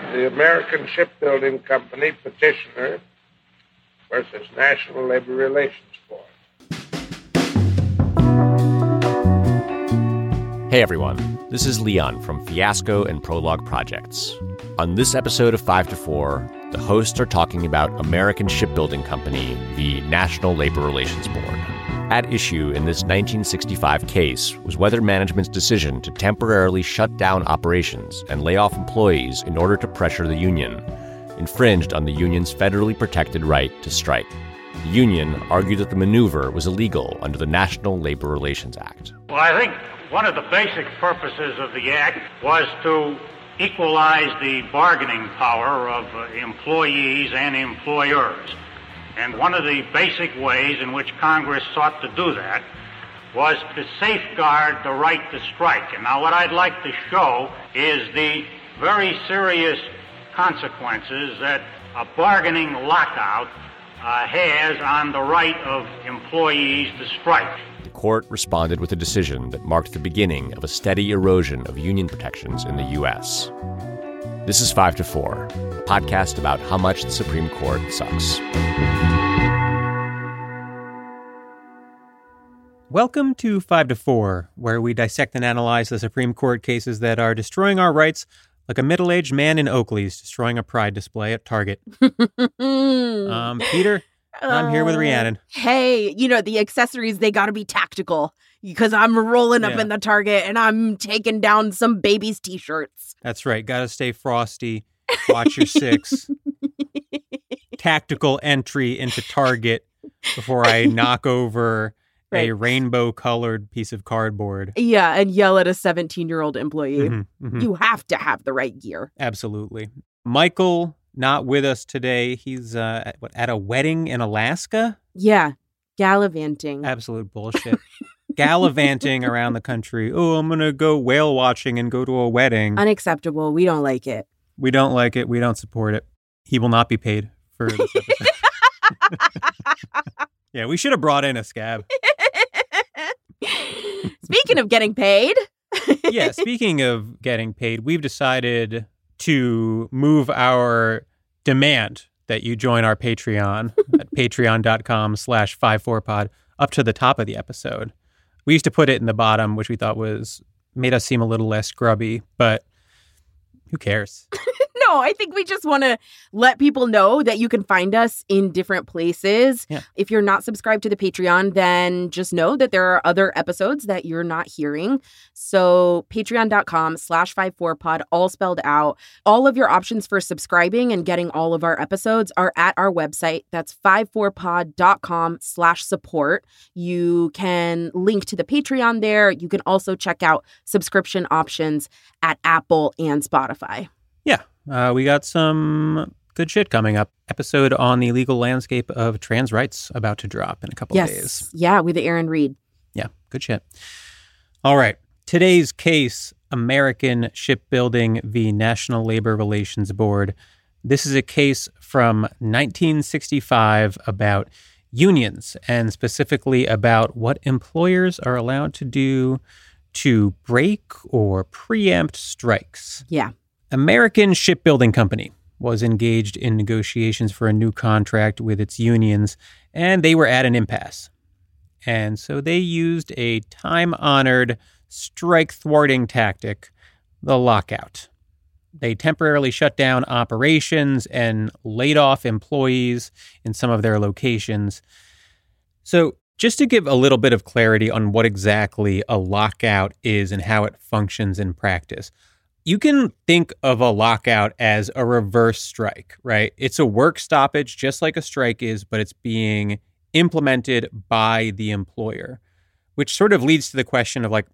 the American Shipbuilding Company petitioner versus National Labor Relations Board. Hey everyone, this is Leon from Fiasco and Prologue Projects. On this episode of 5 to 4, the hosts are talking about American Shipbuilding Company, the National Labor Relations Board. At issue in this 1965 case was whether management's decision to temporarily shut down operations and lay off employees in order to pressure the union infringed on the union's federally protected right to strike. The union argued that the maneuver was illegal under the National Labor Relations Act. Well, I think one of the basic purposes of the Act was to equalize the bargaining power of uh, employees and employers. And one of the basic ways in which Congress sought to do that was to safeguard the right to strike. And now what I'd like to show is the very serious consequences that a bargaining lockout uh, has on the right of employees to strike. The court responded with a decision that marked the beginning of a steady erosion of union protections in the U.S. This is 5 to 4, a podcast about how much the Supreme Court sucks. Welcome to 5 to 4, where we dissect and analyze the Supreme Court cases that are destroying our rights like a middle aged man in Oakley's destroying a pride display at Target. um, Peter, I'm here with Uh, Rhiannon. Hey, you know, the accessories, they got to be tactical because I'm rolling up Yeah. in the Target and I'm taking down some baby's t shirts. That's right. Got to stay frosty. Watch your six. Tactical entry into Target before I knock over a rainbow colored piece of cardboard. Yeah, and yell at a 17 year old employee. Mhm, mhm. You have to have the right gear. Absolutely. Michael, not with us today. He's uh, at, what, at a wedding in Alaska? Yeah, gallivanting. Absolute bullshit. Gallivanting around the country. Oh, I'm going to go whale watching and go to a wedding. Unacceptable. We don't like it. We don't like it. We don't support it. He will not be paid for this episode. yeah, we should have brought in a scab. Speaking of getting paid, Yeah, speaking of getting paid, we've decided to move our demand that you join our Patreon at patreon.com slash 54pod up to the top of the episode. We used to put it in the bottom, which we thought was made us seem a little less grubby, but who cares? no, I think we just want to let people know that you can find us in different places. Yeah. If you're not subscribed to the Patreon, then just know that there are other episodes that you're not hearing. So patreon.com slash 54pod, all spelled out. All of your options for subscribing and getting all of our episodes are at our website. That's 54pod.com slash support. You can link to the Patreon there. You can also check out subscription options at Apple and Spotify. Yeah, uh, we got some good shit coming up. Episode on the legal landscape of trans rights about to drop in a couple yes. days. Yeah, with Erin Reed. Yeah, good shit. All right. Today's case American Shipbuilding v. National Labor Relations Board. This is a case from 1965 about unions and specifically about what employers are allowed to do to break or preempt strikes. Yeah. American Shipbuilding Company was engaged in negotiations for a new contract with its unions, and they were at an impasse. And so they used a time honored strike thwarting tactic, the lockout. They temporarily shut down operations and laid off employees in some of their locations. So, just to give a little bit of clarity on what exactly a lockout is and how it functions in practice, you can think of a lockout as a reverse strike, right? It's a work stoppage, just like a strike is, but it's being implemented by the employer, which sort of leads to the question of like,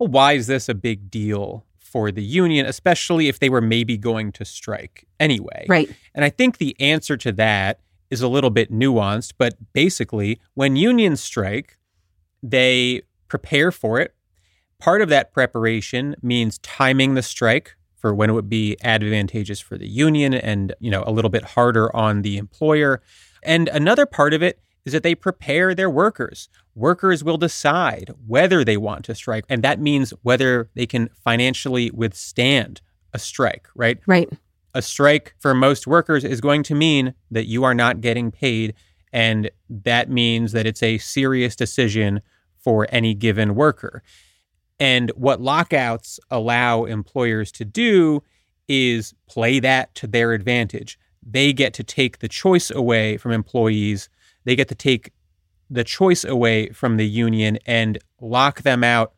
well, why is this a big deal for the union, especially if they were maybe going to strike anyway? Right. And I think the answer to that is a little bit nuanced, but basically, when unions strike, they prepare for it. Part of that preparation means timing the strike for when it would be advantageous for the union and, you know, a little bit harder on the employer. And another part of it is that they prepare their workers. Workers will decide whether they want to strike, and that means whether they can financially withstand a strike, right? Right. A strike for most workers is going to mean that you are not getting paid. And that means that it's a serious decision for any given worker. And what lockouts allow employers to do is play that to their advantage. They get to take the choice away from employees. They get to take the choice away from the union and lock them out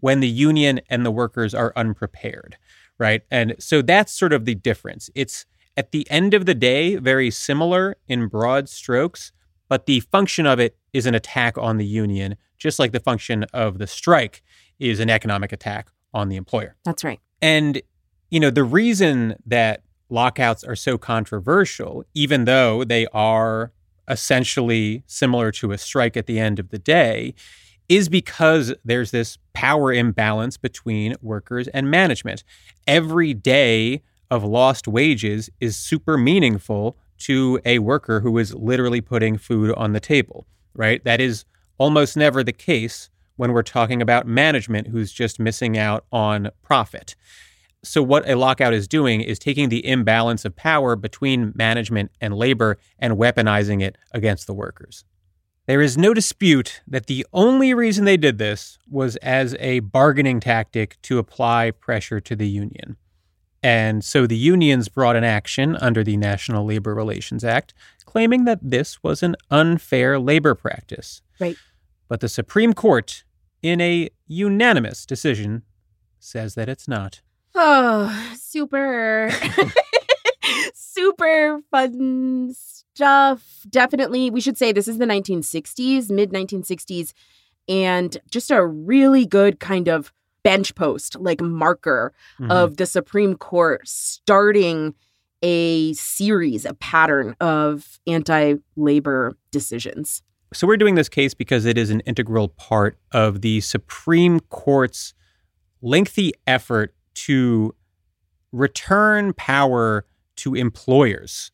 when the union and the workers are unprepared, right? And so that's sort of the difference. It's at the end of the day very similar in broad strokes, but the function of it is an attack on the union, just like the function of the strike is an economic attack on the employer. That's right. And you know, the reason that lockouts are so controversial, even though they are essentially similar to a strike at the end of the day, is because there's this power imbalance between workers and management. Every day of lost wages is super meaningful to a worker who is literally putting food on the table, right? That is almost never the case when we're talking about management who's just missing out on profit. So, what a lockout is doing is taking the imbalance of power between management and labor and weaponizing it against the workers. There is no dispute that the only reason they did this was as a bargaining tactic to apply pressure to the union. And so the unions brought an action under the National Labor Relations Act claiming that this was an unfair labor practice. Right. But the Supreme Court, in a unanimous decision, says that it's not. Oh, super, super fun stuff. Definitely, we should say this is the 1960s, mid 1960s, and just a really good kind of bench post, like marker Mhm. of the Supreme Court starting a series, a pattern of anti labor decisions. So we're doing this case because it is an integral part of the Supreme Court's lengthy effort to return power to employers,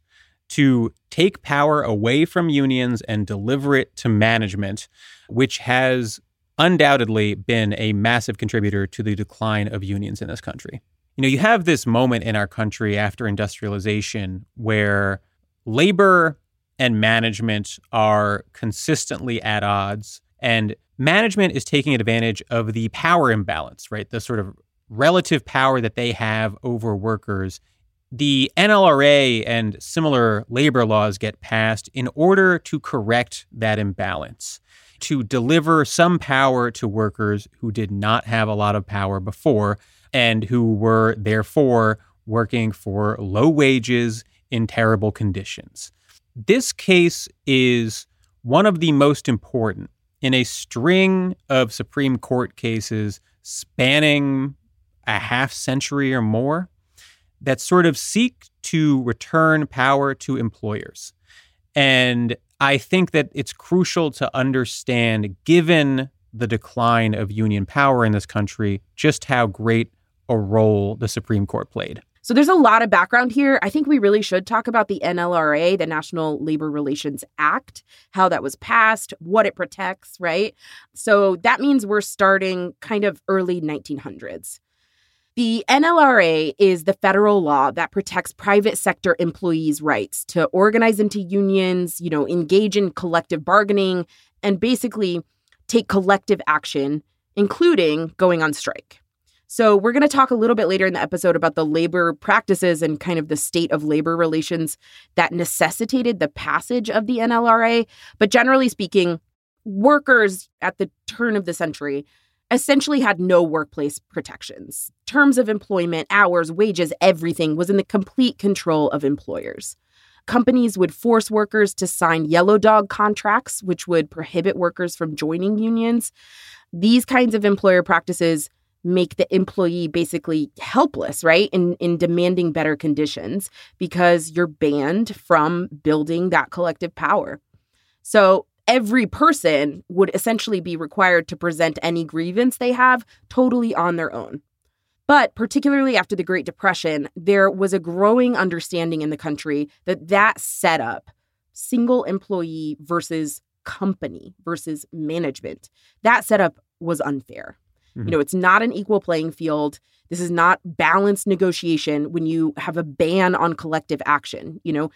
to take power away from unions and deliver it to management, which has undoubtedly been a massive contributor to the decline of unions in this country. You know, you have this moment in our country after industrialization where labor and management are consistently at odds and management is taking advantage of the power imbalance, right? The sort of relative power that they have over workers. The NLRA and similar labor laws get passed in order to correct that imbalance, to deliver some power to workers who did not have a lot of power before and who were therefore working for low wages in terrible conditions. This case is one of the most important in a string of Supreme Court cases spanning a half century or more that sort of seek to return power to employers. And I think that it's crucial to understand, given the decline of union power in this country, just how great a role the Supreme Court played. So there's a lot of background here. I think we really should talk about the NLRA, the National Labor Relations Act, how that was passed, what it protects, right? So that means we're starting kind of early 1900s. The NLRA is the federal law that protects private sector employees' rights to organize into unions, you know, engage in collective bargaining, and basically take collective action, including going on strike. So, we're going to talk a little bit later in the episode about the labor practices and kind of the state of labor relations that necessitated the passage of the NLRA. But generally speaking, workers at the turn of the century essentially had no workplace protections. Terms of employment, hours, wages, everything was in the complete control of employers. Companies would force workers to sign yellow dog contracts, which would prohibit workers from joining unions. These kinds of employer practices make the employee basically helpless, right? In in demanding better conditions because you're banned from building that collective power. So every person would essentially be required to present any grievance they have totally on their own. But particularly after the Great Depression, there was a growing understanding in the country that that setup, single employee versus company versus management, that setup was unfair. You know, mm-hmm. it's not an equal playing field. This is not balanced negotiation when you have a ban on collective action. You know,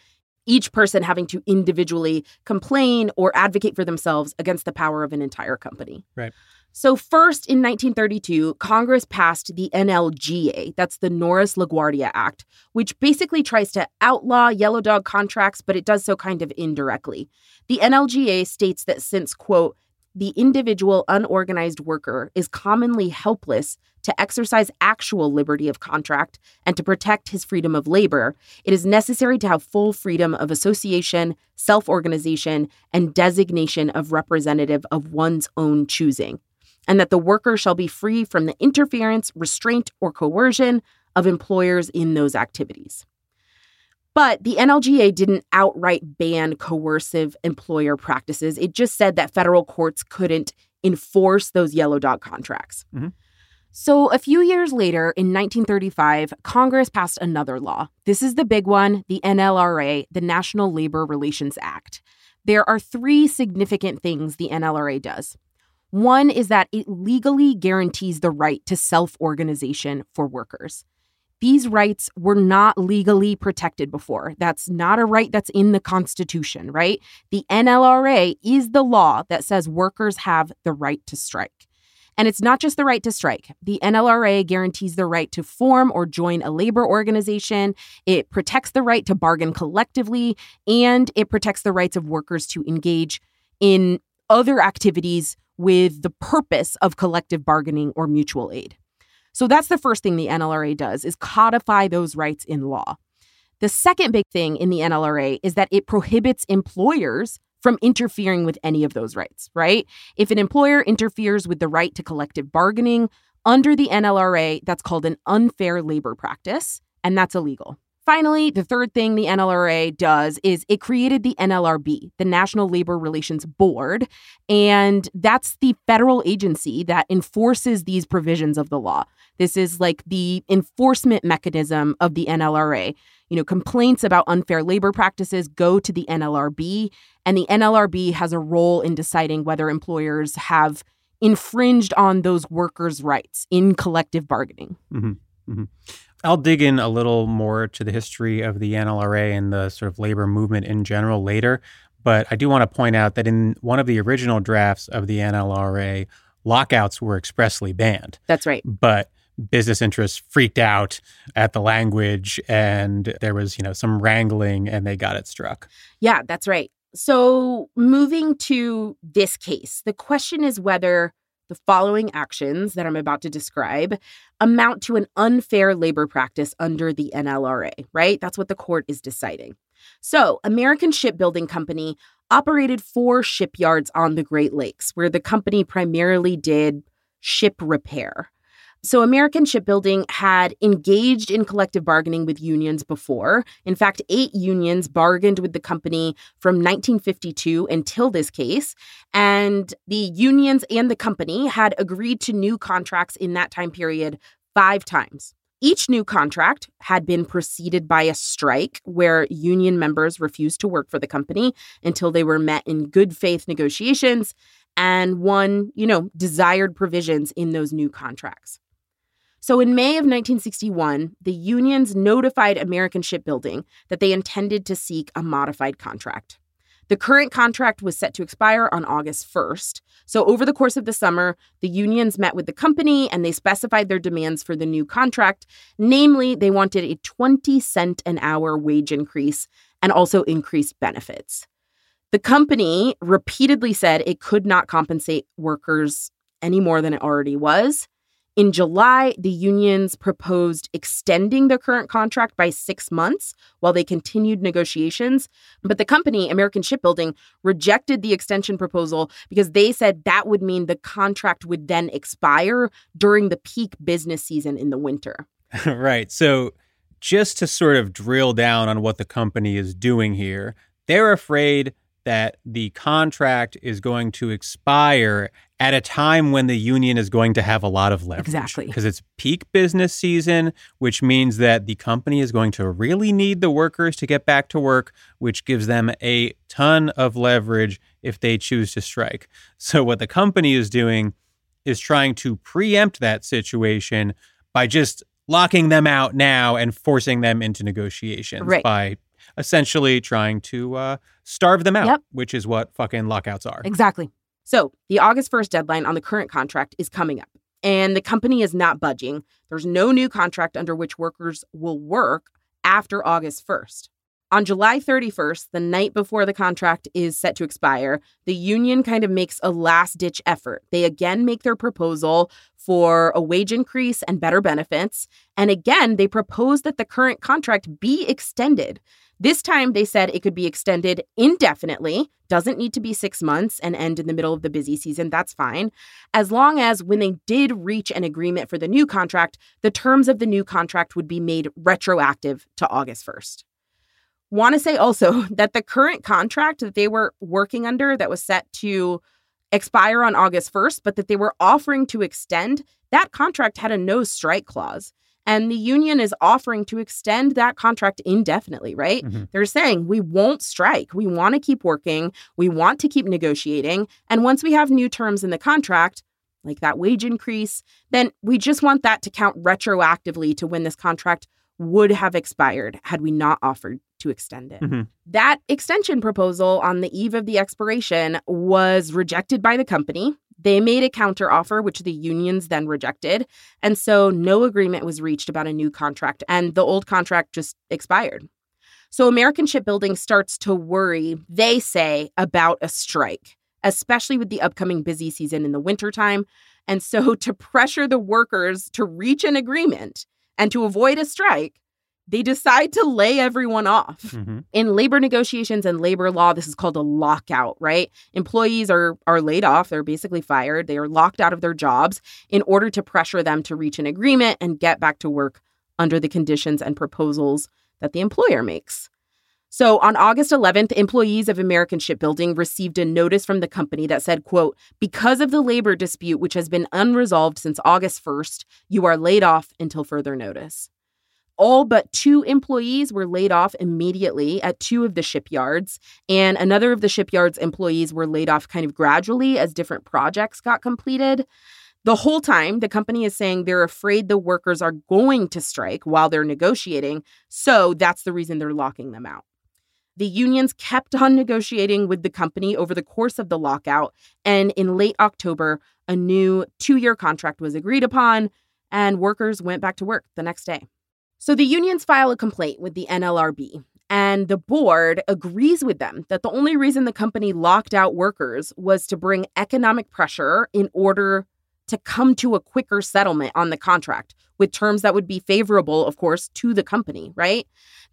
each person having to individually complain or advocate for themselves against the power of an entire company. Right. So, first in 1932, Congress passed the NLGA, that's the Norris LaGuardia Act, which basically tries to outlaw yellow dog contracts, but it does so kind of indirectly. The NLGA states that since, quote, the individual unorganized worker is commonly helpless to exercise actual liberty of contract and to protect his freedom of labor, it is necessary to have full freedom of association, self organization, and designation of representative of one's own choosing, and that the worker shall be free from the interference, restraint, or coercion of employers in those activities. But the NLGA didn't outright ban coercive employer practices. It just said that federal courts couldn't enforce those yellow dog contracts. Mm-hmm. So, a few years later, in 1935, Congress passed another law. This is the big one the NLRA, the National Labor Relations Act. There are three significant things the NLRA does. One is that it legally guarantees the right to self organization for workers. These rights were not legally protected before. That's not a right that's in the Constitution, right? The NLRA is the law that says workers have the right to strike. And it's not just the right to strike. The NLRA guarantees the right to form or join a labor organization. It protects the right to bargain collectively, and it protects the rights of workers to engage in other activities with the purpose of collective bargaining or mutual aid. So that's the first thing the NLRA does is codify those rights in law. The second big thing in the NLRA is that it prohibits employers from interfering with any of those rights, right? If an employer interferes with the right to collective bargaining under the NLRA, that's called an unfair labor practice, and that's illegal. Finally, the third thing the NLRA does is it created the NLRB, the National Labor Relations Board, and that's the federal agency that enforces these provisions of the law. This is like the enforcement mechanism of the NLRA. You know, complaints about unfair labor practices go to the NLRB, and the NLRB has a role in deciding whether employers have infringed on those workers' rights in collective bargaining. Mm-hmm. Mm-hmm. I'll dig in a little more to the history of the NLRA and the sort of labor movement in general later. But I do want to point out that in one of the original drafts of the NLRA, lockouts were expressly banned. That's right. But business interests freaked out at the language and there was, you know, some wrangling and they got it struck. Yeah, that's right. So, moving to this case, the question is whether the following actions that I'm about to describe amount to an unfair labor practice under the NLRA, right? That's what the court is deciding. So, American Shipbuilding Company operated four shipyards on the Great Lakes, where the company primarily did ship repair. So, American Shipbuilding had engaged in collective bargaining with unions before. In fact, eight unions bargained with the company from 1952 until this case. And the unions and the company had agreed to new contracts in that time period five times. Each new contract had been preceded by a strike where union members refused to work for the company until they were met in good faith negotiations and won, you know, desired provisions in those new contracts. So in May of 1961, the unions notified American Shipbuilding that they intended to seek a modified contract. The current contract was set to expire on August 1st. So, over the course of the summer, the unions met with the company and they specified their demands for the new contract. Namely, they wanted a 20 cent an hour wage increase and also increased benefits. The company repeatedly said it could not compensate workers any more than it already was. In July, the unions proposed extending their current contract by six months while they continued negotiations. But the company, American Shipbuilding, rejected the extension proposal because they said that would mean the contract would then expire during the peak business season in the winter. right. So, just to sort of drill down on what the company is doing here, they're afraid that the contract is going to expire at a time when the union is going to have a lot of leverage. Exactly. Because it's peak business season, which means that the company is going to really need the workers to get back to work, which gives them a ton of leverage if they choose to strike. So, what the company is doing is trying to preempt that situation by just locking them out now and forcing them into negotiations Right. by essentially trying to uh, starve them out, Yep. which is what fucking lockouts are. Exactly. So the August 1st deadline on the current contract is coming up, and the company is not budging. There's no new contract under which workers will work after August 1st. On July 31st, the night before the contract is set to expire, the union kind of makes a last ditch effort. They again make their proposal for a wage increase and better benefits. And again, they propose that the current contract be extended. This time they said it could be extended indefinitely, doesn't need to be six months and end in the middle of the busy season. That's fine. As long as when they did reach an agreement for the new contract, the terms of the new contract would be made retroactive to August 1st. Want to say also that the current contract that they were working under that was set to expire on August 1st, but that they were offering to extend, that contract had a no strike clause. And the union is offering to extend that contract indefinitely, right? Mhm. They're saying we won't strike. We want to keep working. We want to keep negotiating. And once we have new terms in the contract, like that wage increase, then we just want that to count retroactively to when this contract would have expired had we not offered to extend it. Mhm. That extension proposal on the eve of the expiration was rejected by the company. They made a counteroffer, which the unions then rejected. And so no agreement was reached about a new contract, and the old contract just expired. So American Shipbuilding starts to worry, they say, about a strike, especially with the upcoming busy season in the wintertime. And so to pressure the workers to reach an agreement and to avoid a strike, they decide to lay everyone off. Mhm. In labor negotiations and labor law, this is called a lockout, right? Employees are are laid off, they're basically fired, they are locked out of their jobs in order to pressure them to reach an agreement and get back to work under the conditions and proposals that the employer makes. So on August 11th, employees of American Shipbuilding received a notice from the company that said, quote, because of the labor dispute which has been unresolved since August 1st, you are laid off until further notice. All but two employees were laid off immediately at two of the shipyards, and another of the shipyard's employees were laid off kind of gradually as different projects got completed. The whole time, the company is saying they're afraid the workers are going to strike while they're negotiating, so that's the reason they're locking them out. The unions kept on negotiating with the company over the course of the lockout, and in late October, a new two year contract was agreed upon, and workers went back to work the next day. So the unions file a complaint with the NLRB, and the board agrees with them that the only reason the company locked out workers was to bring economic pressure in order to come to a quicker settlement on the contract with terms that would be favorable, of course, to the company, right?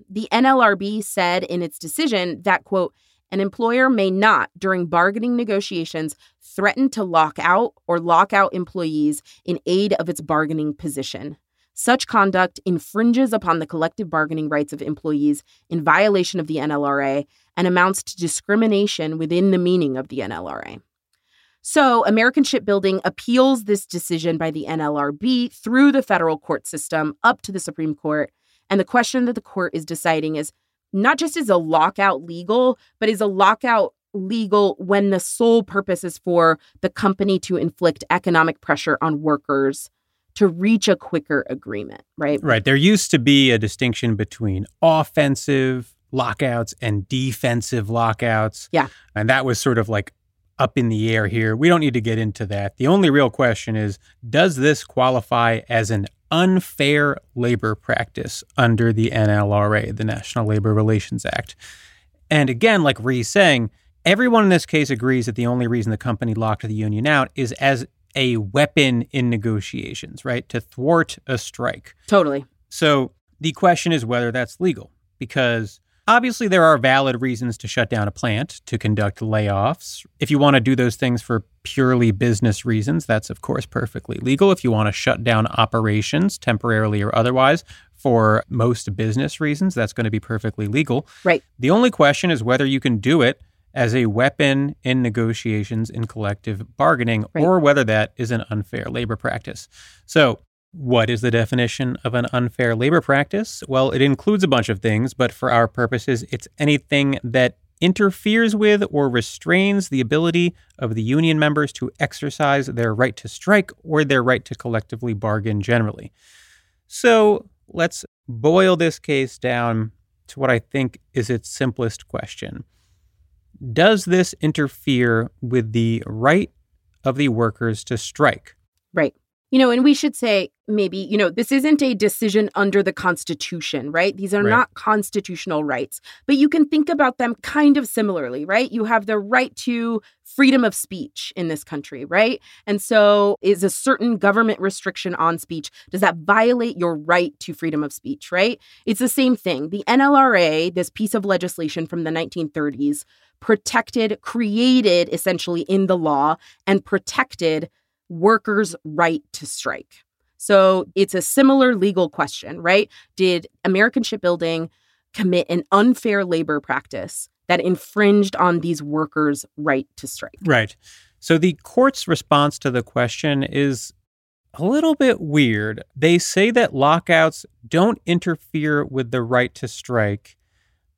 The NLRB said in its decision that, quote, an employer may not, during bargaining negotiations, threaten to lock out or lock out employees in aid of its bargaining position. Such conduct infringes upon the collective bargaining rights of employees in violation of the NLRA and amounts to discrimination within the meaning of the NLRA. So, American Shipbuilding appeals this decision by the NLRB through the federal court system up to the Supreme Court. And the question that the court is deciding is not just is a lockout legal, but is a lockout legal when the sole purpose is for the company to inflict economic pressure on workers to reach a quicker agreement, right? Right. There used to be a distinction between offensive lockouts and defensive lockouts. Yeah. And that was sort of like up in the air here. We don't need to get into that. The only real question is does this qualify as an unfair labor practice under the NLRA, the National Labor Relations Act? And again, like Ree's saying, everyone in this case agrees that the only reason the company locked the union out is as a weapon in negotiations, right? To thwart a strike. Totally. So the question is whether that's legal, because obviously there are valid reasons to shut down a plant, to conduct layoffs. If you want to do those things for purely business reasons, that's of course perfectly legal. If you want to shut down operations temporarily or otherwise for most business reasons, that's going to be perfectly legal. Right. The only question is whether you can do it as a weapon in negotiations in collective bargaining Right. or whether that is an unfair labor practice. So, what is the definition of an unfair labor practice? Well, it includes a bunch of things, but for our purposes, it's anything that interferes with or restrains the ability of the union members to exercise their right to strike or their right to collectively bargain generally. So let's boil this case down to what I think is its simplest question Does this interfere with the right of the workers to strike? Right. You know, and we should say maybe, you know, this isn't a decision under the Constitution, right? These are Right. not constitutional rights, but you can think about them kind of similarly, right? You have the right to freedom of speech in this country, right? And so, is a certain government restriction on speech, does that violate your right to freedom of speech, right? It's the same thing. The NLRA, this piece of legislation from the 1930s, protected, created essentially in the law, and protected workers' right to strike. So it's a similar legal question, right? Did American Shipbuilding commit an unfair labor practice that infringed on these workers' right to strike? Right. So the court's response to the question is a little bit weird. They say that lockouts don't interfere with the right to strike.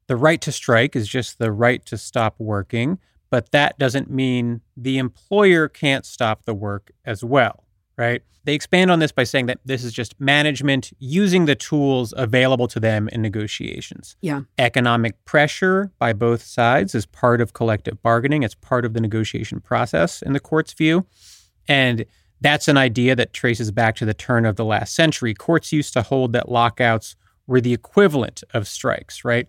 The right to strike is just the right to stop working, but that doesn't mean the employer can't stop the work as well, right? They expand on this by saying that this is just management using the tools available to them in negotiations. Yeah. Economic pressure by both sides is part of collective bargaining. It's part of the negotiation process in the court's view. And that's an idea that traces back to the turn of the last century. Courts used to hold that lockouts were the equivalent of strikes, right?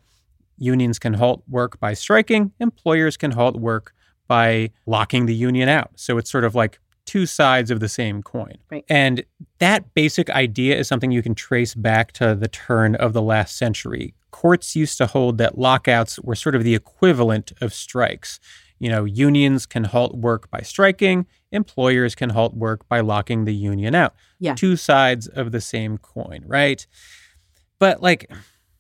Unions can halt work by striking, employers can halt work by locking the union out. So it's sort of like two sides of the same coin. Right. And that basic idea is something you can trace back to the turn of the last century. Courts used to hold that lockouts were sort of the equivalent of strikes. You know, unions can halt work by striking, employers can halt work by locking the union out. Yeah. Two sides of the same coin, right? But like,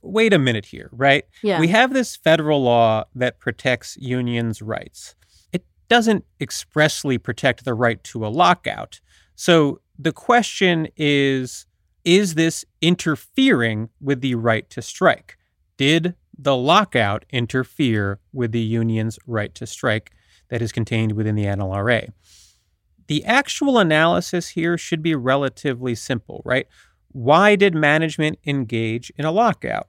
wait a minute here, right? Yeah. We have this federal law that protects unions' rights. It doesn't expressly protect the right to a lockout. So the question is is this interfering with the right to strike? Did the lockout interfere with the union's right to strike that is contained within the NLRA? The actual analysis here should be relatively simple, right? Why did management engage in a lockout?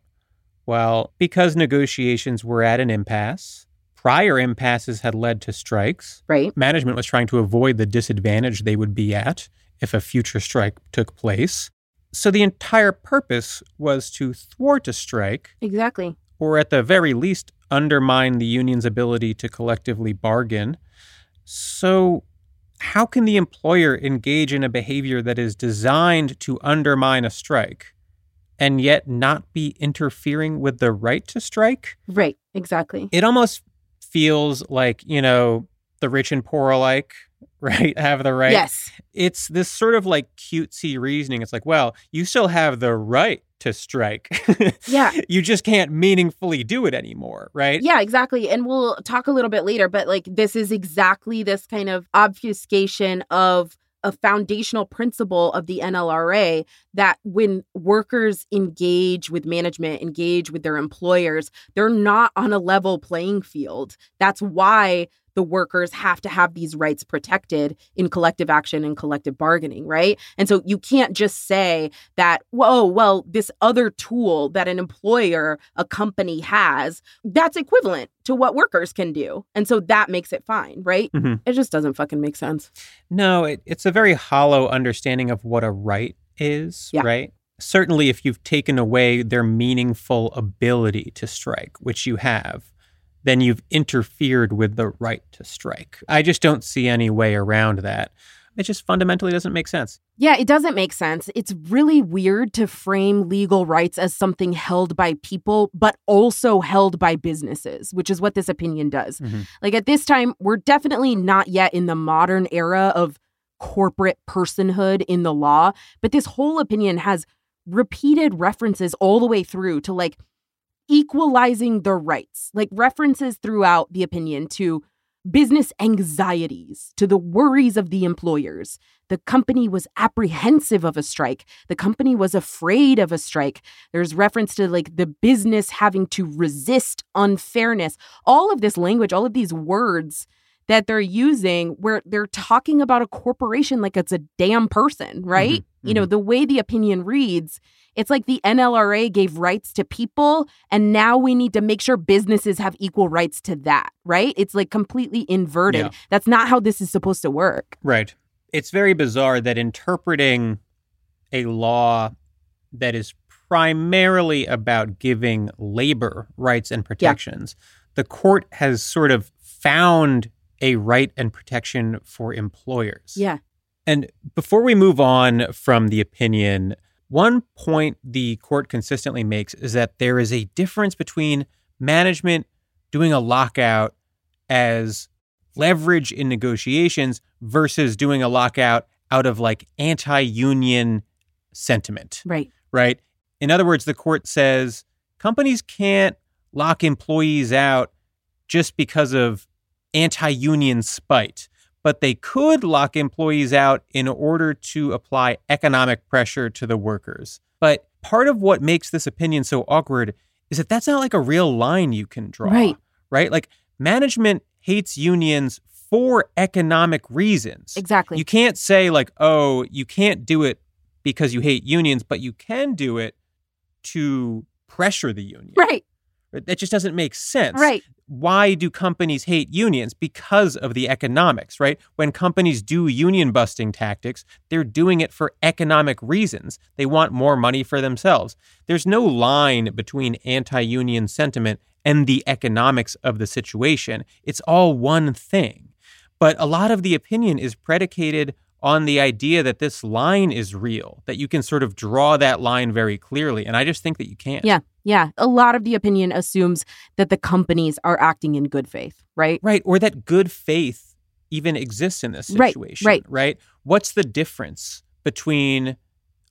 Well, because negotiations were at an impasse. Prior impasses had led to strikes. right. Management was trying to avoid the disadvantage they would be at if a future strike took place. So the entire purpose was to thwart a strike, Exactly. or at the very least, undermine the union's ability to collectively bargain. So, how can the employer engage in a behavior that is designed to undermine a strike and yet not be interfering with the right to strike? Right. Exactly. It almost feels like, you know, the rich and poor alike, right? Have the right. Yes. It's this sort of like cutesy reasoning. It's like, well, you still have the right to strike. Yeah. you just can't meaningfully do it anymore, right? Yeah, exactly. And we'll talk a little bit later, but like this is exactly this kind of obfuscation of a foundational principle of the NLRA that when workers engage with management, engage with their employers, they're not on a level playing field. That's why the workers have to have these rights protected in collective action and collective bargaining, right? And so you can't just say that, whoa, well, this other tool that an employer, a company has, that's equivalent to what workers can do. And so that makes it fine, right? Mhm. It just doesn't fucking make sense. No, it, it's a very hollow understanding of what a right is, Yeah. right? Certainly, if you've taken away their meaningful ability to strike, which you have, then you've interfered with the right to strike. I just don't see any way around that. It just fundamentally doesn't make sense. Yeah, it doesn't make sense. It's really weird to frame legal rights as something held by people, but also held by businesses, which is what this opinion does. Mhm. Like at this time, we're definitely not yet in the modern era of corporate personhood in the law, but this whole opinion has repeated references all the way through to like equalizing the rights, like references throughout the opinion to business anxieties to the worries of the employers. The company was apprehensive of a strike. The company was afraid of a strike. There's reference to like the business having to resist unfairness. All of this language, all of these words that they're using where they're talking about a corporation like it's a damn person, right? Mm-hmm, You know, the way the opinion reads, it's like the NLRA gave rights to people and now we need to make sure businesses have equal rights to that, right? It's like completely inverted. Yeah. That's not how this is supposed to work. Right. It's very bizarre that interpreting a law that is primarily about giving labor rights and protections, the court has sort of found a right and protection for employers. Yeah. And before we move on from the opinion, one point the court consistently makes is that there is a difference between management doing a lockout as leverage in negotiations versus doing a lockout out of like anti union sentiment, Right. right? In other words, the court says companies can't lock employees out just because of anti union spite, but they could lock employees out in order to apply economic pressure to the workers. But part of what makes this opinion so awkward is that that's not like a real line you can draw. Right. Right? Like management hates unions for economic reasons. Exactly. You can't say, like, oh, you can't do it because you hate unions, but you can do it to pressure the union. right. That just doesn't make sense. Right. Why do companies hate unions? Because of the economics, right? When companies do union busting tactics, they're doing it for economic reasons. They want more money for themselves. There's no line between anti union sentiment and the economics of the situation. It's all one thing. But a lot of the opinion is predicated on the idea that this line is real, that you can sort of draw that line very clearly. And I just think that you can't. Yeah. Yeah. A lot of the opinion assumes that the companies are acting in good faith, right? Right. Or that good faith even exists in this situation. right. Right. right? What's the difference between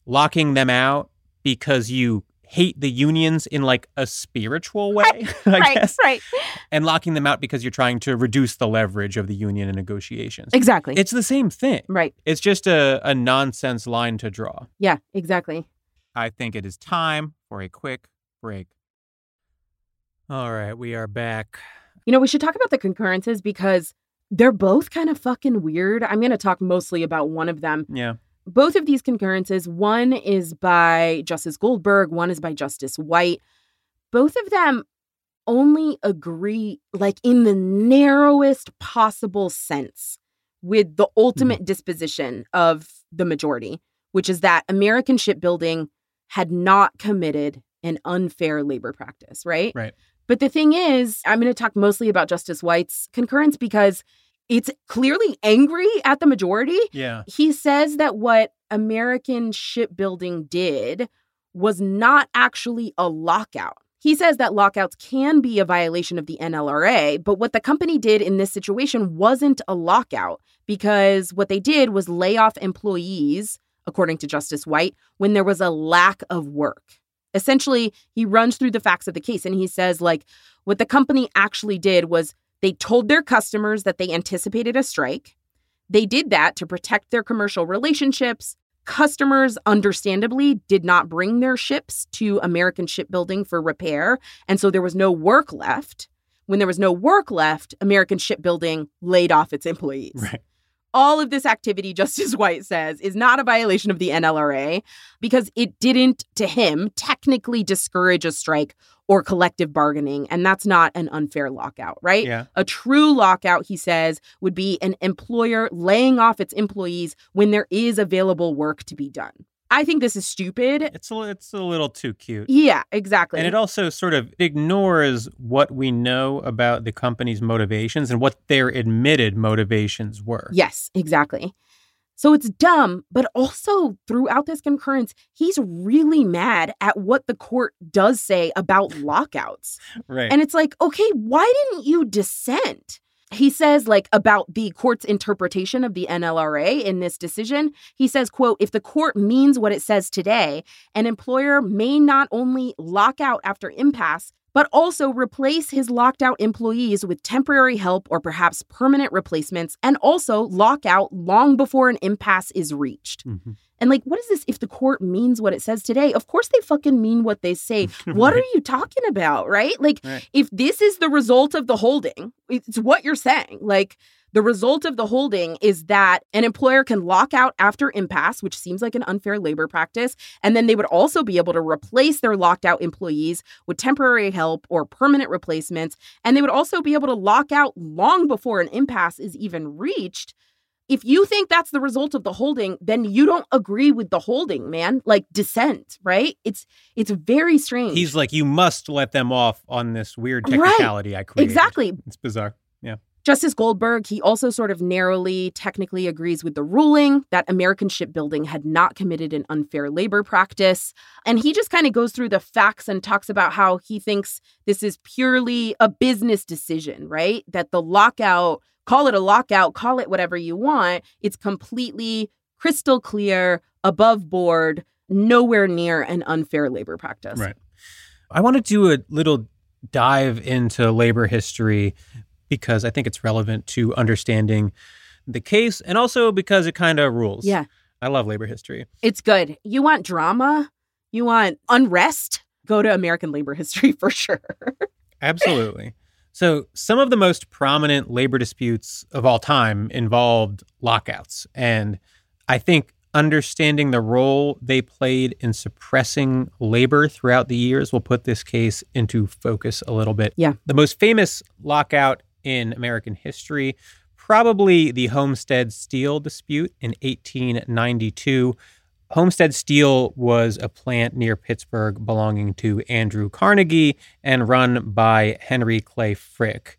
locking them out because you hate the unions in like a spiritual way, I right. guess, Right. and locking them out because you're trying to reduce the leverage of the union in negotiations? Exactly. It's the same thing. right. It's just a, a nonsense line to draw. Yeah. Exactly. I think it is time for a quick break. All right, we are back. You know, we should talk about the concurrences because they're both kind of fucking weird. I'm going to talk mostly about one of them. Yeah. Both of these concurrences, one is by Justice Goldberg, one is by Justice White. Both of them only agree, like in the narrowest possible sense, with the hmm. ultimate disposition of the majority, which is that American shipbuilding had not committed an unfair labor practice, right? Right. But the thing is, I'm going to talk mostly about Justice White's concurrence because it's clearly angry at the majority. Yeah. He says that what American shipbuilding did was not actually a lockout. He says that lockouts can be a violation of the NLRA, but what the company did in this situation wasn't a lockout because what they did was lay off employees, according to Justice White, when there was a lack of work. Essentially, he runs through the facts of the case and he says, like, what the company actually did was they told their customers that they anticipated a strike. They did that to protect their commercial relationships. Customers, understandably, did not bring their ships to American shipbuilding for repair. And so there was no work left. When there was no work left, American shipbuilding laid off its employees. Right. All of this activity, Justice White says, is not a violation of the NLRA because it didn't, to him, technically discourage a strike or collective bargaining. And that's not an unfair lockout, right? Yeah. A true lockout, he says, would be an employer laying off its employees when there is available work to be done. I think this is stupid. It's a, it's a little too cute. Yeah, exactly. And it also sort of ignores what we know about the company's motivations and what their admitted motivations were. Yes, exactly. So it's dumb, but also throughout this concurrence, he's really mad at what the court does say about lockouts. Right. And it's like, okay, why didn't you dissent? He says like about the court's interpretation of the NLRA in this decision he says quote if the court means what it says today an employer may not only lock out after impasse but also replace his locked out employees with temporary help or perhaps permanent replacements and also lock out long before an impasse is reached Mhm. And like what is this if the court means what it says today of course they fucking mean what they say what are you talking about right like Right. if this is the result of the holding, it's what you're saying. Like the result of the holding is that an employer can lock out after impasse, which seems like an unfair labor practice. And then they would also be able to replace their locked out employees with temporary help or permanent replacements. And they would also be able to lock out long before an impasse is even reached. If you think that's the result of the holding, then you don't agree with the holding, man. Like dissent, right? It's it's very strange. He's like, you must let them off on this weird Right. technicality I created. exactly. It's bizarre. Yeah Justice Goldberg, he also sort of narrowly technically agrees with the ruling that American shipbuilding had not committed an unfair labor practice. And he just kind of goes through the facts and talks about how he thinks this is purely a business decision, right? That the lockout, call it a lockout, call it whatever you want, it's completely crystal clear, above board, nowhere near an unfair labor practice. Right. I want to do a little dive into labor history because I think it's relevant to understanding the case and also because it kind of rules. Yeah, I love labor history. it's good. You want drama? You want unrest? Go to American labor history for sure. Absolutely. So, some of the most prominent labor disputes of all time involved lockouts. And I think understanding the role they played in suppressing labor throughout the years will put this case into focus a little bit. Yeah. The most famous lockout in American history, probably the Homestead Steel dispute in 1892. Homestead Steel was a plant near Pittsburgh belonging to Andrew Carnegie and run by Henry Clay Frick,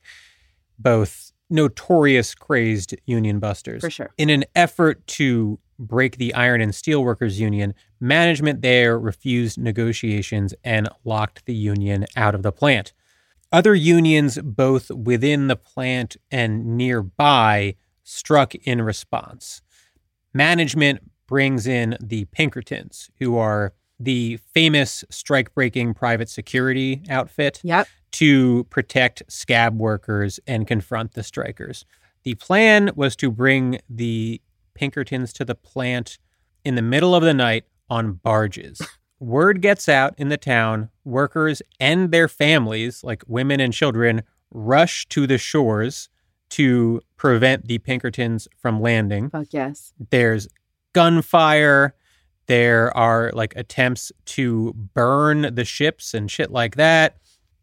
both notorious crazed union busters. For sure. In an effort to break the Iron and Steel Workers Union, management there refused negotiations and locked the union out of the plant. Other unions, both within the plant and nearby, struck in response. Management brings in the Pinkertons, who are the famous strike breaking private security outfit Yep. to protect scab workers and confront the strikers. The plan was to bring the Pinkertons to the plant in the middle of the night on barges. Word gets out in the town, workers and their families, like women and children, rush to the shores to prevent the Pinkertons from landing Fuck yes. there's gunfire. There are like attempts to burn the ships and shit like that.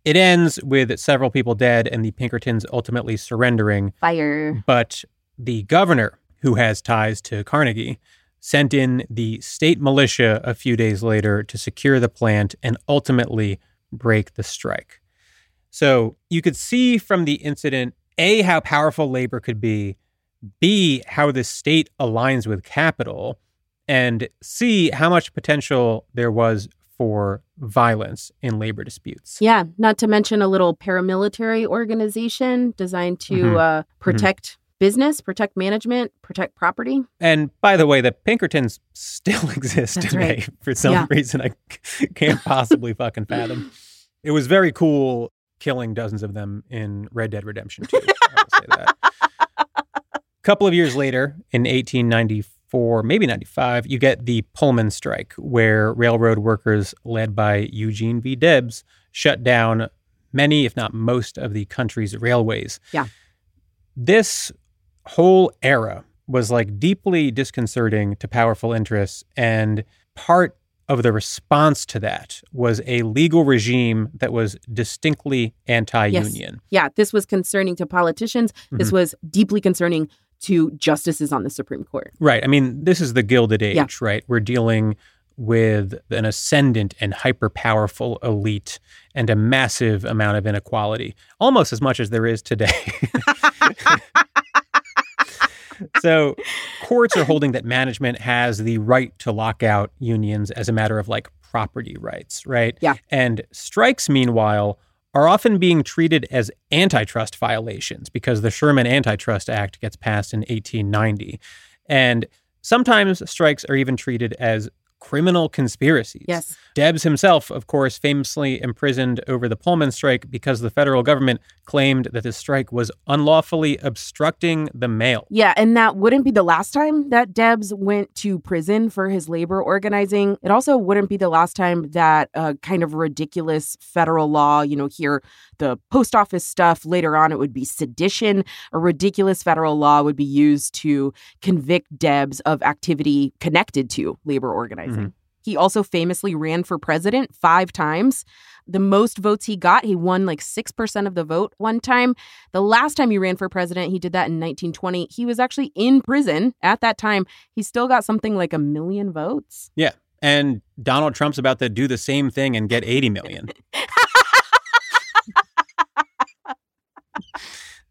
It ends with several people dead and the pinkertons ultimately surrendering. Fire. but the governor who has ties to carnegie sent in the state militia a few days later to secure the plant and ultimately break the strike. So you could see from the incident a how powerful labor could be B, how the state aligns with capital, and C, how much potential there was for violence in labor disputes. Yeah, not to mention a little paramilitary organization designed to Mhm. uh, protect business, protect management, protect property. And by the way, the Pinkertons still exist That's today right. for some Yeah. reason I can't possibly fucking fathom. It was very cool killing dozens of them in Red Dead Redemption 2. I will say that. A couple of years later, in 1894, maybe 95, you get the Pullman strike, where railroad workers led by Eugene V. Debs shut down many, if not most, of the country's railways. Yeah. This whole era was like deeply disconcerting to powerful interests. And part of the response to that was a legal regime that was distinctly anti union. Yeah, this was concerning to politicians. This Mhm. was deeply concerning to justices on the Supreme Court. Right. I mean, this is the Gilded Age, Yeah. right? We're dealing with an ascendant and hyper powerful elite and a massive amount of inequality, almost as much as there is today. so, courts are holding that management has the right to lock out unions as a matter of like property rights, right? Yeah. And strikes, meanwhile, are often being treated as antitrust violations because the Sherman Antitrust Act gets passed in 1890. And sometimes strikes are even treated as criminal conspiracies. Yes. Debs himself, of course, famously imprisoned over the Pullman strike because the federal government claimed that the strike was unlawfully obstructing the mail. Yeah, and that wouldn't be the last time that Debs went to prison for his labor organizing. It also wouldn't be the last time that a kind of ridiculous federal law, you know, here the post office stuff, later on it would be sedition, a ridiculous federal law would be used to convict Debs of activity connected to labor organizing. Mhm. He also famously ran for president five times. The most votes he got, he won like 6% of the vote one time. The last time he ran for president, he did that in 1920. He was actually in prison at that time. He still got something like a million votes. Yeah. And Donald Trump's about to do the same thing and get 80 million.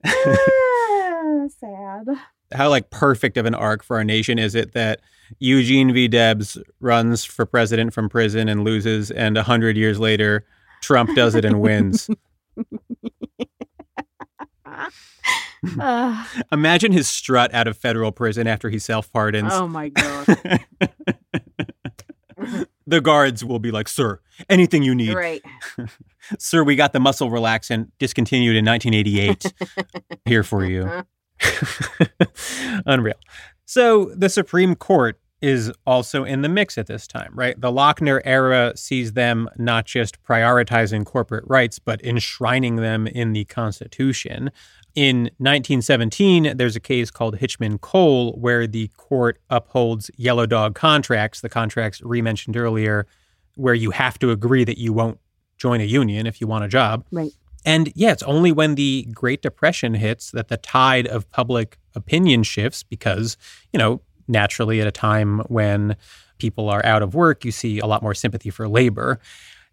Ah, sad. How like perfect of an arc for our nation is it that Eugene V. Debs runs for president from prison and loses, and a hundred years later, Trump does it and wins. Uh, Imagine his strut out of federal prison after he self pardons. oh my god. the guards will be like, "Sir, anything you need, right. sir. We got the muscle relaxant discontinued in 1988. Here for you." Unreal. So the Supreme Court is also in the mix at this time, right? The Lochner era sees them not just prioritizing corporate rights, but enshrining them in the Constitution. In 1917, there's a case called Hitchman Coal where the court upholds yellow dog contracts, the contracts re-mentioned earlier, where you have to agree that you won't join a union if you want a job. Right. And yeah, it's only when the Great Depression hits that the tide of public opinion shifts because, you know, naturally at a time when people are out of work, you see a lot more sympathy for labor.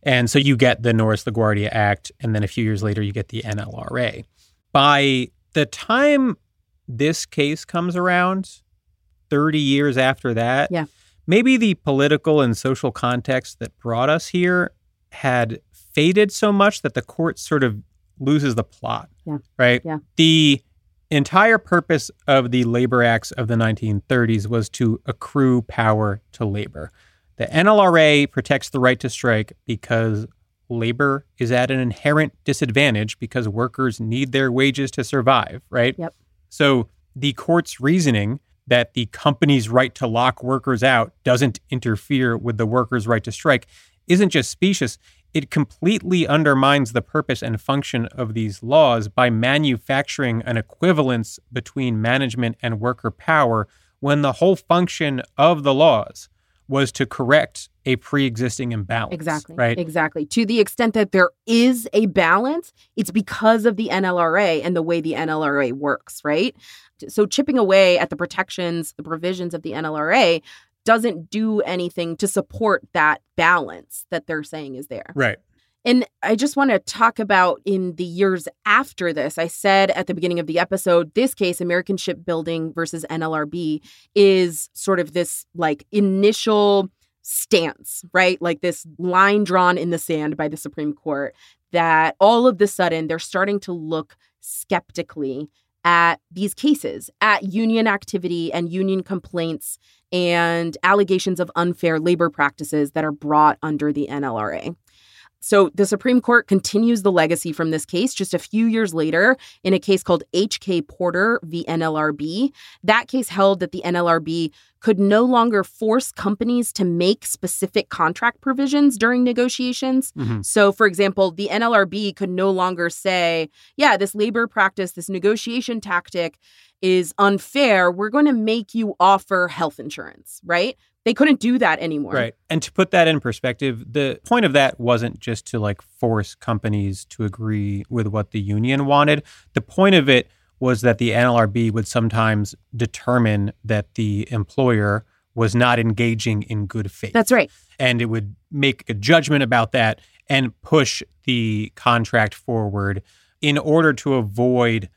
And so you get the Norris LaGuardia Act, and then a few years later, you get the NLRA. By the time this case comes around, 30 years after that, Yeah. maybe the political and social context that brought us here had faded so much that the court sort of loses the plot. Yeah. Right? Yeah. The entire purpose of the labor acts of the 1930s was to accrue power to labor. The NLRA protects the right to strike because labor is at an inherent disadvantage because workers need their wages to survive, right? Yep. So the court's reasoning that the company's right to lock workers out doesn't interfere with the workers' right to strike isn't just specious, it completely undermines the purpose and function of these laws by manufacturing an equivalence between management and worker power when the whole function of the laws was to correct a pre-existing imbalance. Exactly. Right. Exactly. To the extent that there is a balance, it's because of the NLRA and the way the NLRA works, right? So chipping away at the protections, the provisions of the NLRA doesn't do anything to support that balance that they're saying is there. Right. And I just want to talk about in the years after this. I said at the beginning of the episode, this case, American Shipbuilding versus NLRB, is sort of this like initial stance, right? Like this line drawn in the sand by the Supreme Court that all of the sudden they're starting to look skeptically at these cases, at union activity and union complaints and allegations of unfair labor practices that are brought under the NLRA. So the Supreme Court continues the legacy from this case just a few years later in a case called H.K. Porter v. NLRB. That case held that the NLRB could no longer force companies to make specific contract provisions during negotiations. Mhm. So, for example, the NLRB could no longer say, yeah, this labor practice, this negotiation tactic is unfair. We're going to make you offer health insurance, right? They couldn't do that anymore. Right. And to put that in perspective, the point of that wasn't just to like force companies to agree with what the union wanted. The point of it was that the NLRB would sometimes determine that the employer was not engaging in good faith. That's right. and it would make a judgment about that and push the contract forward in order to avoid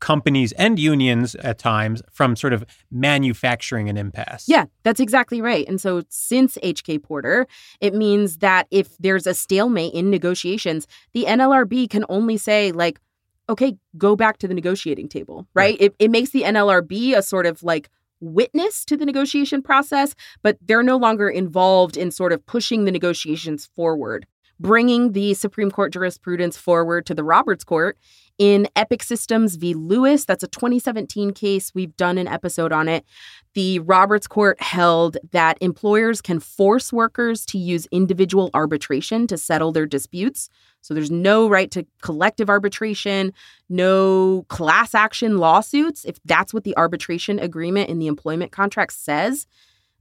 companies and unions at times from sort of manufacturing an impasse. Yeah, that's exactly right. And so, since HK Porter, it means that if there's a stalemate in negotiations, the NLRB can only say, like, okay, go back to the negotiating table, right? right. It, it makes the NLRB a sort of like witness to the negotiation process, but they're no longer involved in sort of pushing the negotiations forward. Bringing the Supreme Court jurisprudence forward to the Roberts Court in Epic Systems v. Lewis. That's a 2017 case. We've done an episode on it. The Roberts Court held that employers can force workers to use individual arbitration to settle their disputes. So there's no right to collective arbitration, no class action lawsuits if that's what the arbitration agreement in the employment contract says.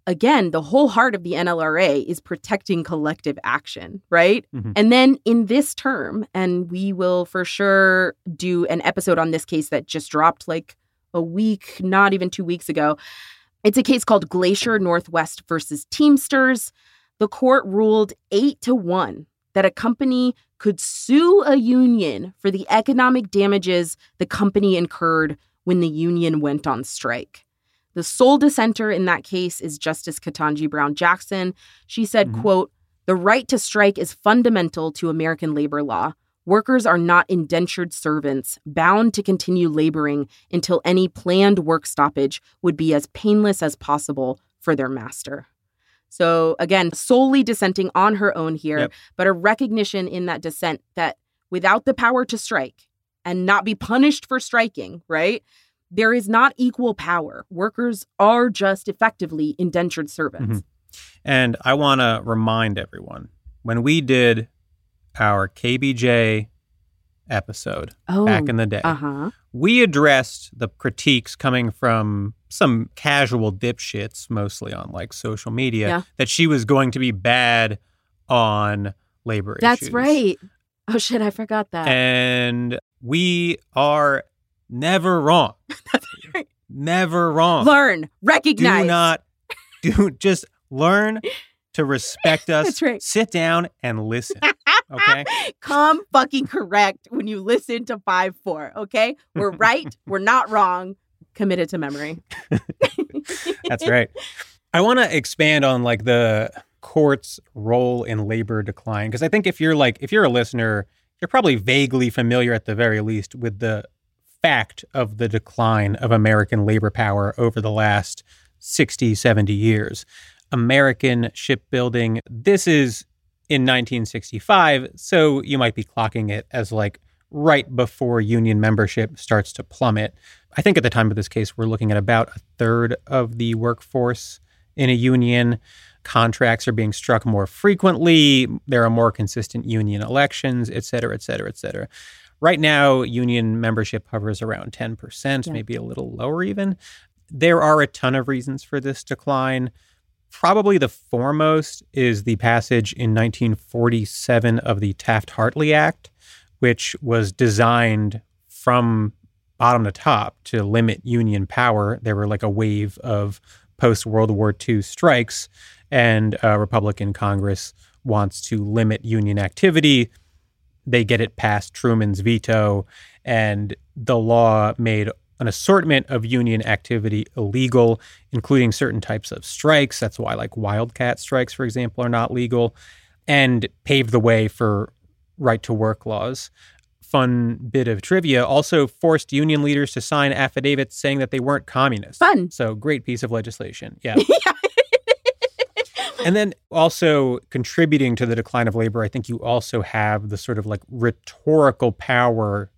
Again, the whole heart of the NLRA is protecting collective action, right? Mm-hmm. And then in this term, and we will for sure do an episode on this case that just dropped like a week, not even two weeks ago. It's a case called Glacier Northwest versus Teamsters. The court ruled eight to one that a company could sue a union for the economic damages the company incurred when the union went on strike. The sole dissenter in that case is Justice Ketanji Brown Jackson. She said, mm-hmm. quote, "The right to strike is fundamental to American labor law. Workers are not indentured servants bound to continue laboring until any planned work stoppage would be as painless as possible for their master." So, again, solely dissenting on her own here, yep. but a recognition in that dissent that without the power to strike and not be punished for striking, right? There is not equal power. Workers are just effectively indentured servants. Mm-hmm. And I want to remind everyone when we did our KBJ episode oh, back in the day, uh-huh. we addressed the critiques coming from some casual dipshits, mostly on like social media, yeah. that she was going to be bad on labor issues. That's issues. right. Oh shit, I forgot that. And we are never wrong. Never wrong. Learn, recognize. Do not do just learn to respect us. That's right. Sit down and listen. Okay. Come fucking correct when you listen to 5 4. Okay. We're right. We're not wrong committed to memory. That's right. I want to expand on like the court's role in labor decline because I think if you're like if you're a listener, you're probably vaguely familiar at the very least with the fact of the decline of American labor power over the last 60, 70 years. American shipbuilding, this is in 1965, so you might be clocking it as like right before union membership starts to plummet. I think at the time of this case, we're looking at about a third of the workforce in a union. Contracts are being struck more frequently. There are more consistent union elections, et cetera, et cetera, et cetera. Right now, union membership hovers around 10%, yeah. maybe a little lower even. There are a ton of reasons for this decline. Probably the foremost is the passage in 1947 of the Taft Hartley Act, which was designed from bottom to top to limit union power. There were like a wave of post World War II strikes, and a Republican Congress wants to limit union activity. They get it past Truman's veto, and the law made an assortment of union activity illegal, including certain types of strikes. That's why, like wildcat strikes, for example, are not legal, and paved the way for right to work laws. Fun bit of trivia also forced union leaders to sign affidavits saying that they weren't communists. Fun. So, great piece of legislation. Yeah. and then also contributing to the decline of labor, I think you also have the sort of like rhetorical power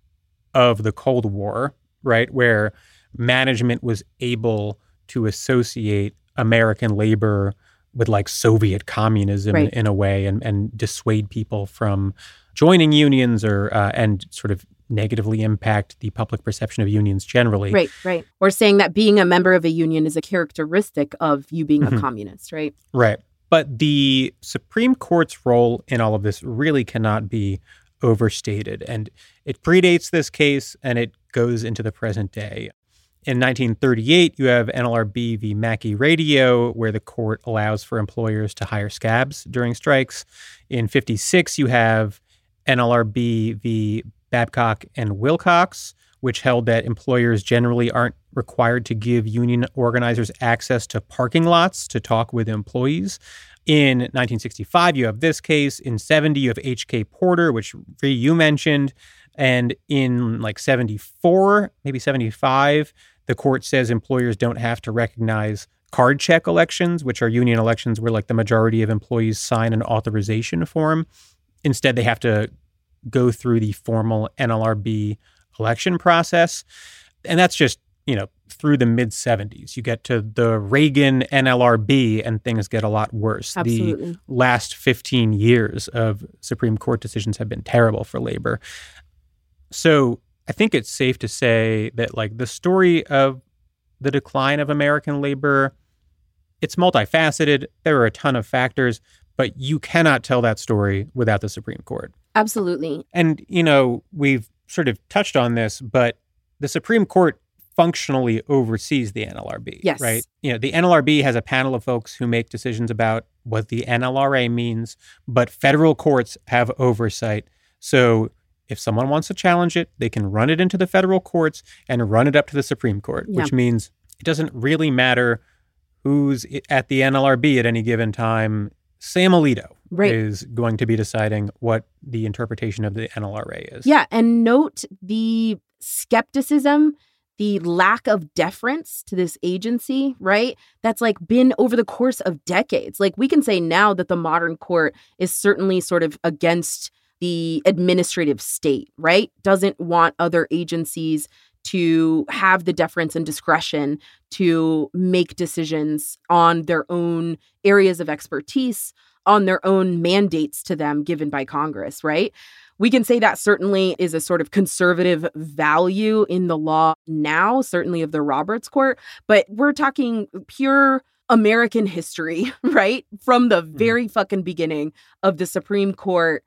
of the Cold War, right? Where management was able to associate American labor with like Soviet communism right. in a way and, and dissuade people from joining unions or uh, and sort of negatively impact the public perception of unions generally. Right, right. Or saying that being a member of a union is a characteristic of you being mm-hmm. a communist, right? Right. But the Supreme Court's role in all of this really cannot be overstated. And it predates this case and it goes into the present day. In 1938, you have NLRB v. Mackay Radio, where the court allows for employers to hire scabs during strikes. In 56, you have NLRB v. Babcock and Wilcox, which held that employers generally aren't required to give union organizers access to parking lots to talk with employees. In 1965, you have this case. In 70, you have H.K. Porter, which you mentioned. And in like 74, maybe 75, the court says employers don't have to recognize card check elections, which are union elections where like the majority of employees sign an authorization form. Instead, they have to go through the formal NLRB election process. And that's just, you know, through the mid 70s. You get to the Reagan NLRB and things get a lot worse. Absolutely. The last 15 years of Supreme Court decisions have been terrible for labor. So I think it's safe to say that like the story of the decline of American labor, it's multifaceted. There are a ton of factors, but you cannot tell that story without the Supreme Court. Absolutely. And, you know, we've sort of touched on this, but the Supreme Court functionally oversees the NLRB. Yes. Right? You know, the NLRB has a panel of folks who make decisions about what the NLRA means, but federal courts have oversight. So if someone wants to challenge it, they can run it into the federal courts and run it up to the Supreme Court, Yeah. which means it doesn't really matter who's at the NLRB at any given time. Sam Alito Right. is going to be deciding what the interpretation of the NLRA is. Yeah. And note the skepticism, the lack of deference to this agency, right? That's like been over the course of decades. Like we can say now that the modern court is certainly sort of against the administrative state, right? Doesn't want other agencies to have the deference and discretion to make decisions on their own areas of expertise, on their own mandates to them given by Congress, right? We can say that certainly is a sort of conservative value in the law now, certainly of the Roberts Court, but we're talking pure American history, right? From the mm-hmm. very fucking beginning of the Supreme Court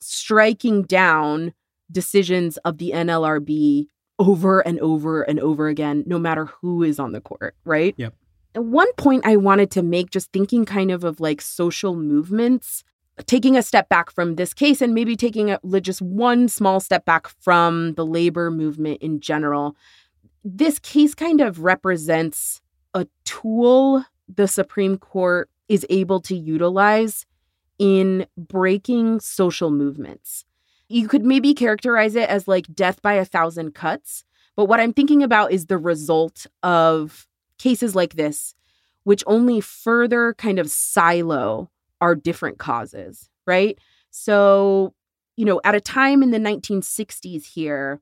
striking down decisions of the NLRB over and over and over again, no matter who is on the court, right? Yep. One point I wanted to make, just thinking kind of of like social movements, taking a step back from this case and maybe taking a, just one small step back from the labor movement in general. This case kind of represents a tool the Supreme Court is able to utilize in breaking social movements. You could maybe characterize it as like death by a thousand cuts. But what I'm thinking about is the result of cases like this, which only further kind of silo our different causes, right? So, you know, at a time in the 1960s here,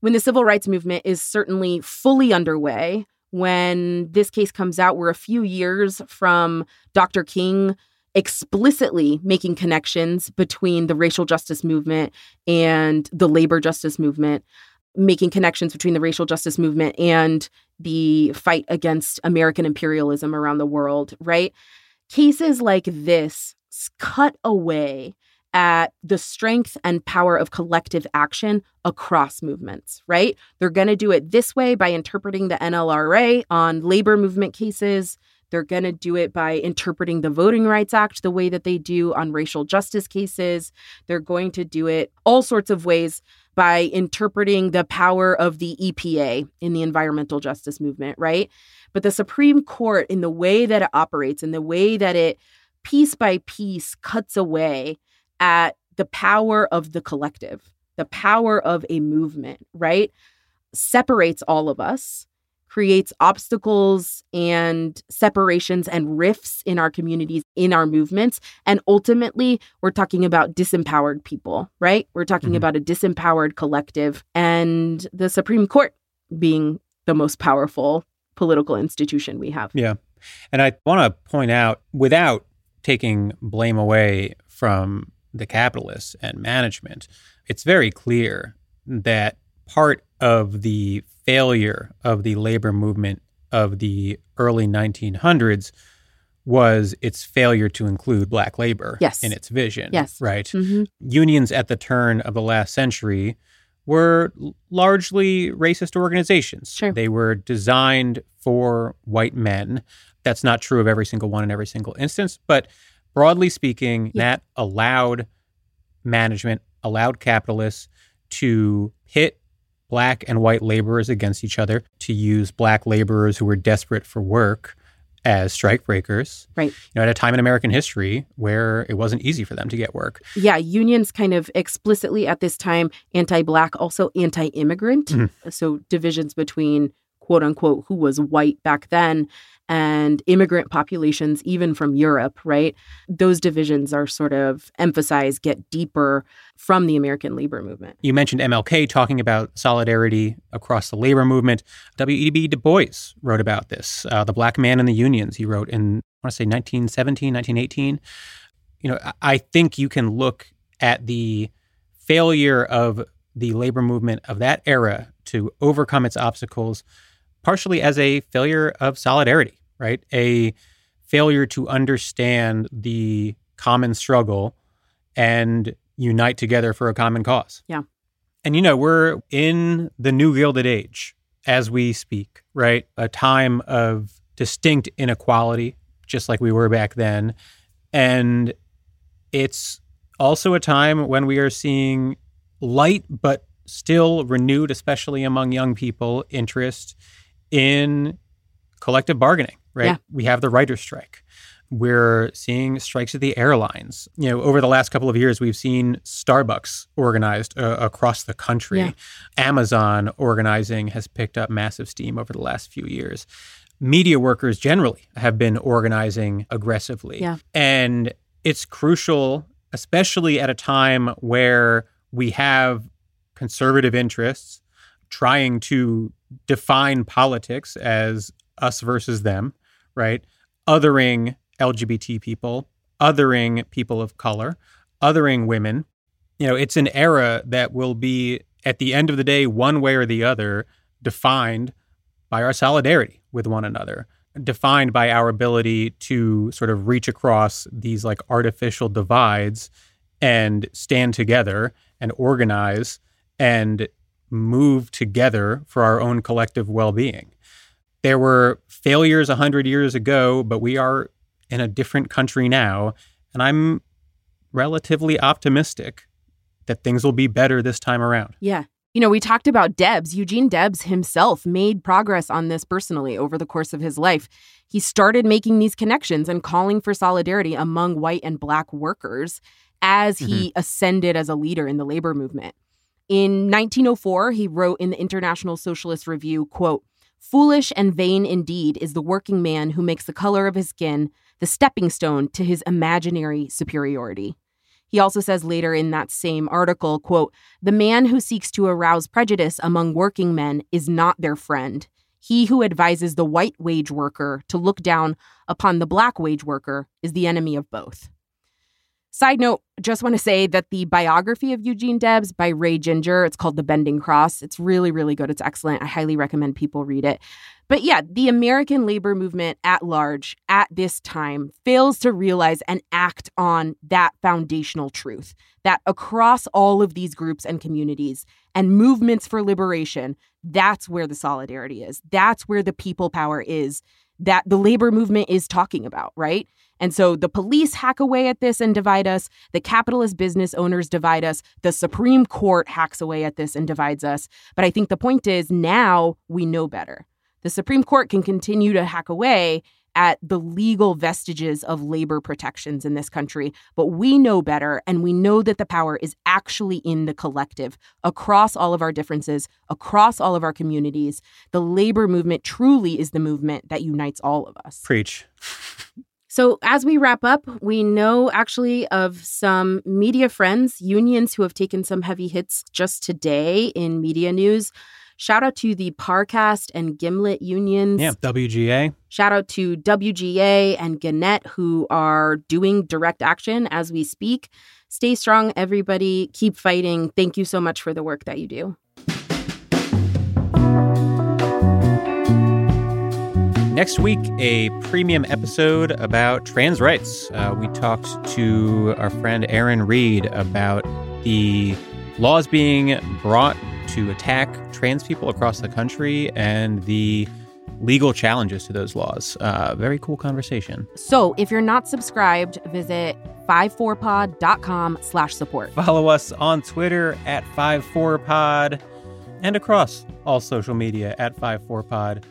when the civil rights movement is certainly fully underway, when this case comes out, we're a few years from Dr. King explicitly making connections between the racial justice movement and the labor justice movement, making connections between the racial justice movement and the fight against American imperialism around the world, right? Cases like this cut away at the strength and power of collective action across movements, right? They're going to do it this way by interpreting the NLRA on labor movement cases. They're going to do it by interpreting the Voting Rights Act the way that they do on racial justice cases. They're going to do it all sorts of ways by interpreting the power of the EPA in the environmental justice movement, right? But the Supreme Court, in the way that it operates, in the way that it piece by piece cuts away at the power of the collective, the power of a movement, right? Separates all of us, creates obstacles and separations and rifts in our communities, in our movements. And ultimately, we're talking about disempowered people, right? We're talking Mhm. about a disempowered collective and the Supreme Court being the most powerful political institution we have. Yeah. And I want to point out, without taking blame away from the capitalists and management, it's very clear that part of the failure of the labor movement of the early 1900s was its failure to include black labor Yes. in its vision. Yes. Right Mhm. unions at the turn of the last century were largely racist organizations. Sure. They were designed for white men. That's not true of every single one in every single instance, but broadly speaking, Yeah. that allowed management, allowed capitalists to pit black and white laborers against each other, to use black laborers who were desperate for work as strikebreakers. Right. You know, at a time in American history where it wasn't easy for them to get work. Yeah, unions kind of explicitly at this time anti black, also anti immigrant. Mhm. So divisions between quote unquote who was white back then and immigrant populations, even from Europe, right? Those divisions are sort of emphasized, get deeper from the American labor movement. You mentioned MLK talking about solidarity across the labor movement. W.E.B. Du Bois wrote about this. Uh, the Black Man in the Unions, he wrote in, I want to say 1917, 1918. You know, I think you can look at the failure of the labor movement of that era to overcome its obstacles partially as a failure of solidarity, right? A failure to understand the common struggle and unite together for a common cause. Yeah. And you know, we're in the new Gilded Age as we speak, right? A time of distinct inequality, just like we were back then. And it's also a time when we are seeing light, but still renewed, especially among young people, interest in collective bargaining, right? Yeah. We have the writer's strike. We're seeing strikes at the airlines. You know, over the last couple of years, we've seen Starbucks organized uh, across the country. Yeah. Amazon organizing has picked up massive steam over the last few years. Media workers generally have been organizing aggressively. Yeah. And it's crucial, especially at a time where we have conservative interests trying to define politics as us versus them, right? Othering LGBT people, othering people of color, othering women. You know, it's an era that will be, at the end of the day, one way or the other, defined by our solidarity with one another, defined by our ability to sort of reach across these like artificial divides and stand together and organize and move together for our own collective well being. There were failures 100 years ago, but we are in a different country now. And I'm relatively optimistic that things will be better this time around. Yeah. You know, we talked about Debs. Eugene Debs himself made progress on this personally over the course of his life. He started making these connections and calling for solidarity among white and black workers as he mm-hmm. ascended as a leader in the labor movement. In 1904, he wrote in the International Socialist Review, quote, Foolish and vain indeed is the working man who makes the color of his skin the stepping stone to his imaginary superiority. He also says later in that same article, quote, "The man who seeks to arouse prejudice among working men is not their friend. He who advises the white wage worker to look down upon the black wage worker is the enemy of both." Side note, just want to say that the biography of Eugene Debs by Ray Ginger, it's called The Bending Cross. It's really, really good. It's excellent. I highly recommend people read it. But yeah, the American labor movement at large at this time fails to realize and act on that foundational truth that across all of these groups and communities and movements for liberation, that's where the solidarity is. That's where the people power is that the labor movement is talking about, right? And so the police hack away at this and divide us. The capitalist business owners divide us. The Supreme Court hacks away at this and divides us. But I think the point is now we know better. The Supreme Court can continue to hack away at the legal vestiges of labor protections in this country, but we know better and we know that the power is actually in the collective across all of our differences, across all of our communities. The labor movement truly is the movement that unites all of us. Preach. So, as we wrap up, we know actually of some media friends, unions who have taken some heavy hits just today in media news. Shout out to the Parcast and Gimlet unions. Yeah, WGA. Shout out to WGA and Gannett, who are doing direct action as we speak. Stay strong, everybody. Keep fighting. Thank you so much for the work that you do. Next week, a premium episode about trans rights. Uh, we talked to our friend Erin Reed about the laws being brought to attack trans people across the country and the legal challenges to those laws. Uh, very cool conversation. So, if you're not subscribed, visit 54pod.com slash support. Follow us on Twitter at 54pod. and across all social media at 54pod.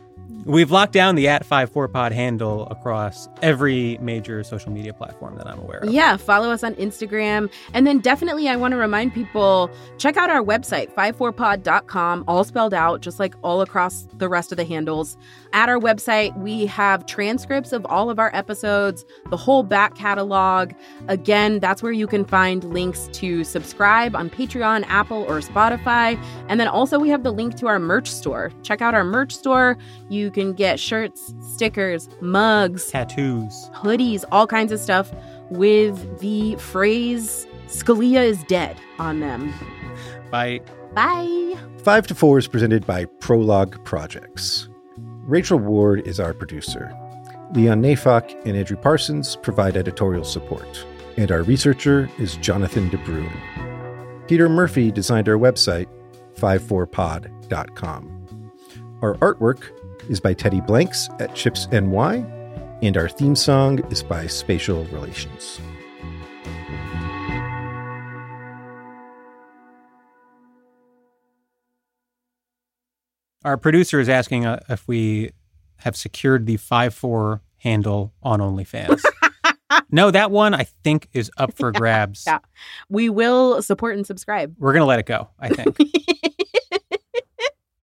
We've locked down the at 54pod handle across every major social media platform that I'm aware of. Yeah, follow us on Instagram. And then definitely, I want to remind people check out our website, 54pod.com, all spelled out, just like all across the rest of the handles. At our website, we have transcripts of all of our episodes, the whole back catalog. Again, that's where you can find links to subscribe on Patreon, Apple, or Spotify. And then also, we have the link to our merch store. Check out our merch store. You can get shirts, stickers, mugs, tattoos, hoodies, all kinds of stuff with the phrase Scalia is dead on them. Bye. Bye. 5 to 4 is presented by Prologue Projects. Rachel Ward is our producer. Leon Neyfakh and Andrew Parsons provide editorial support. And our researcher is Jonathan DeBruin. Peter Murphy designed our website, 54pod.com. Our artwork is by Teddy Blanks at Chips NY, and our theme song is by Spatial Relations. Our producer is asking uh, if we have secured the 5 4 handle on OnlyFans. no, that one I think is up for grabs. Yeah. We will support and subscribe. We're going to let it go, I think.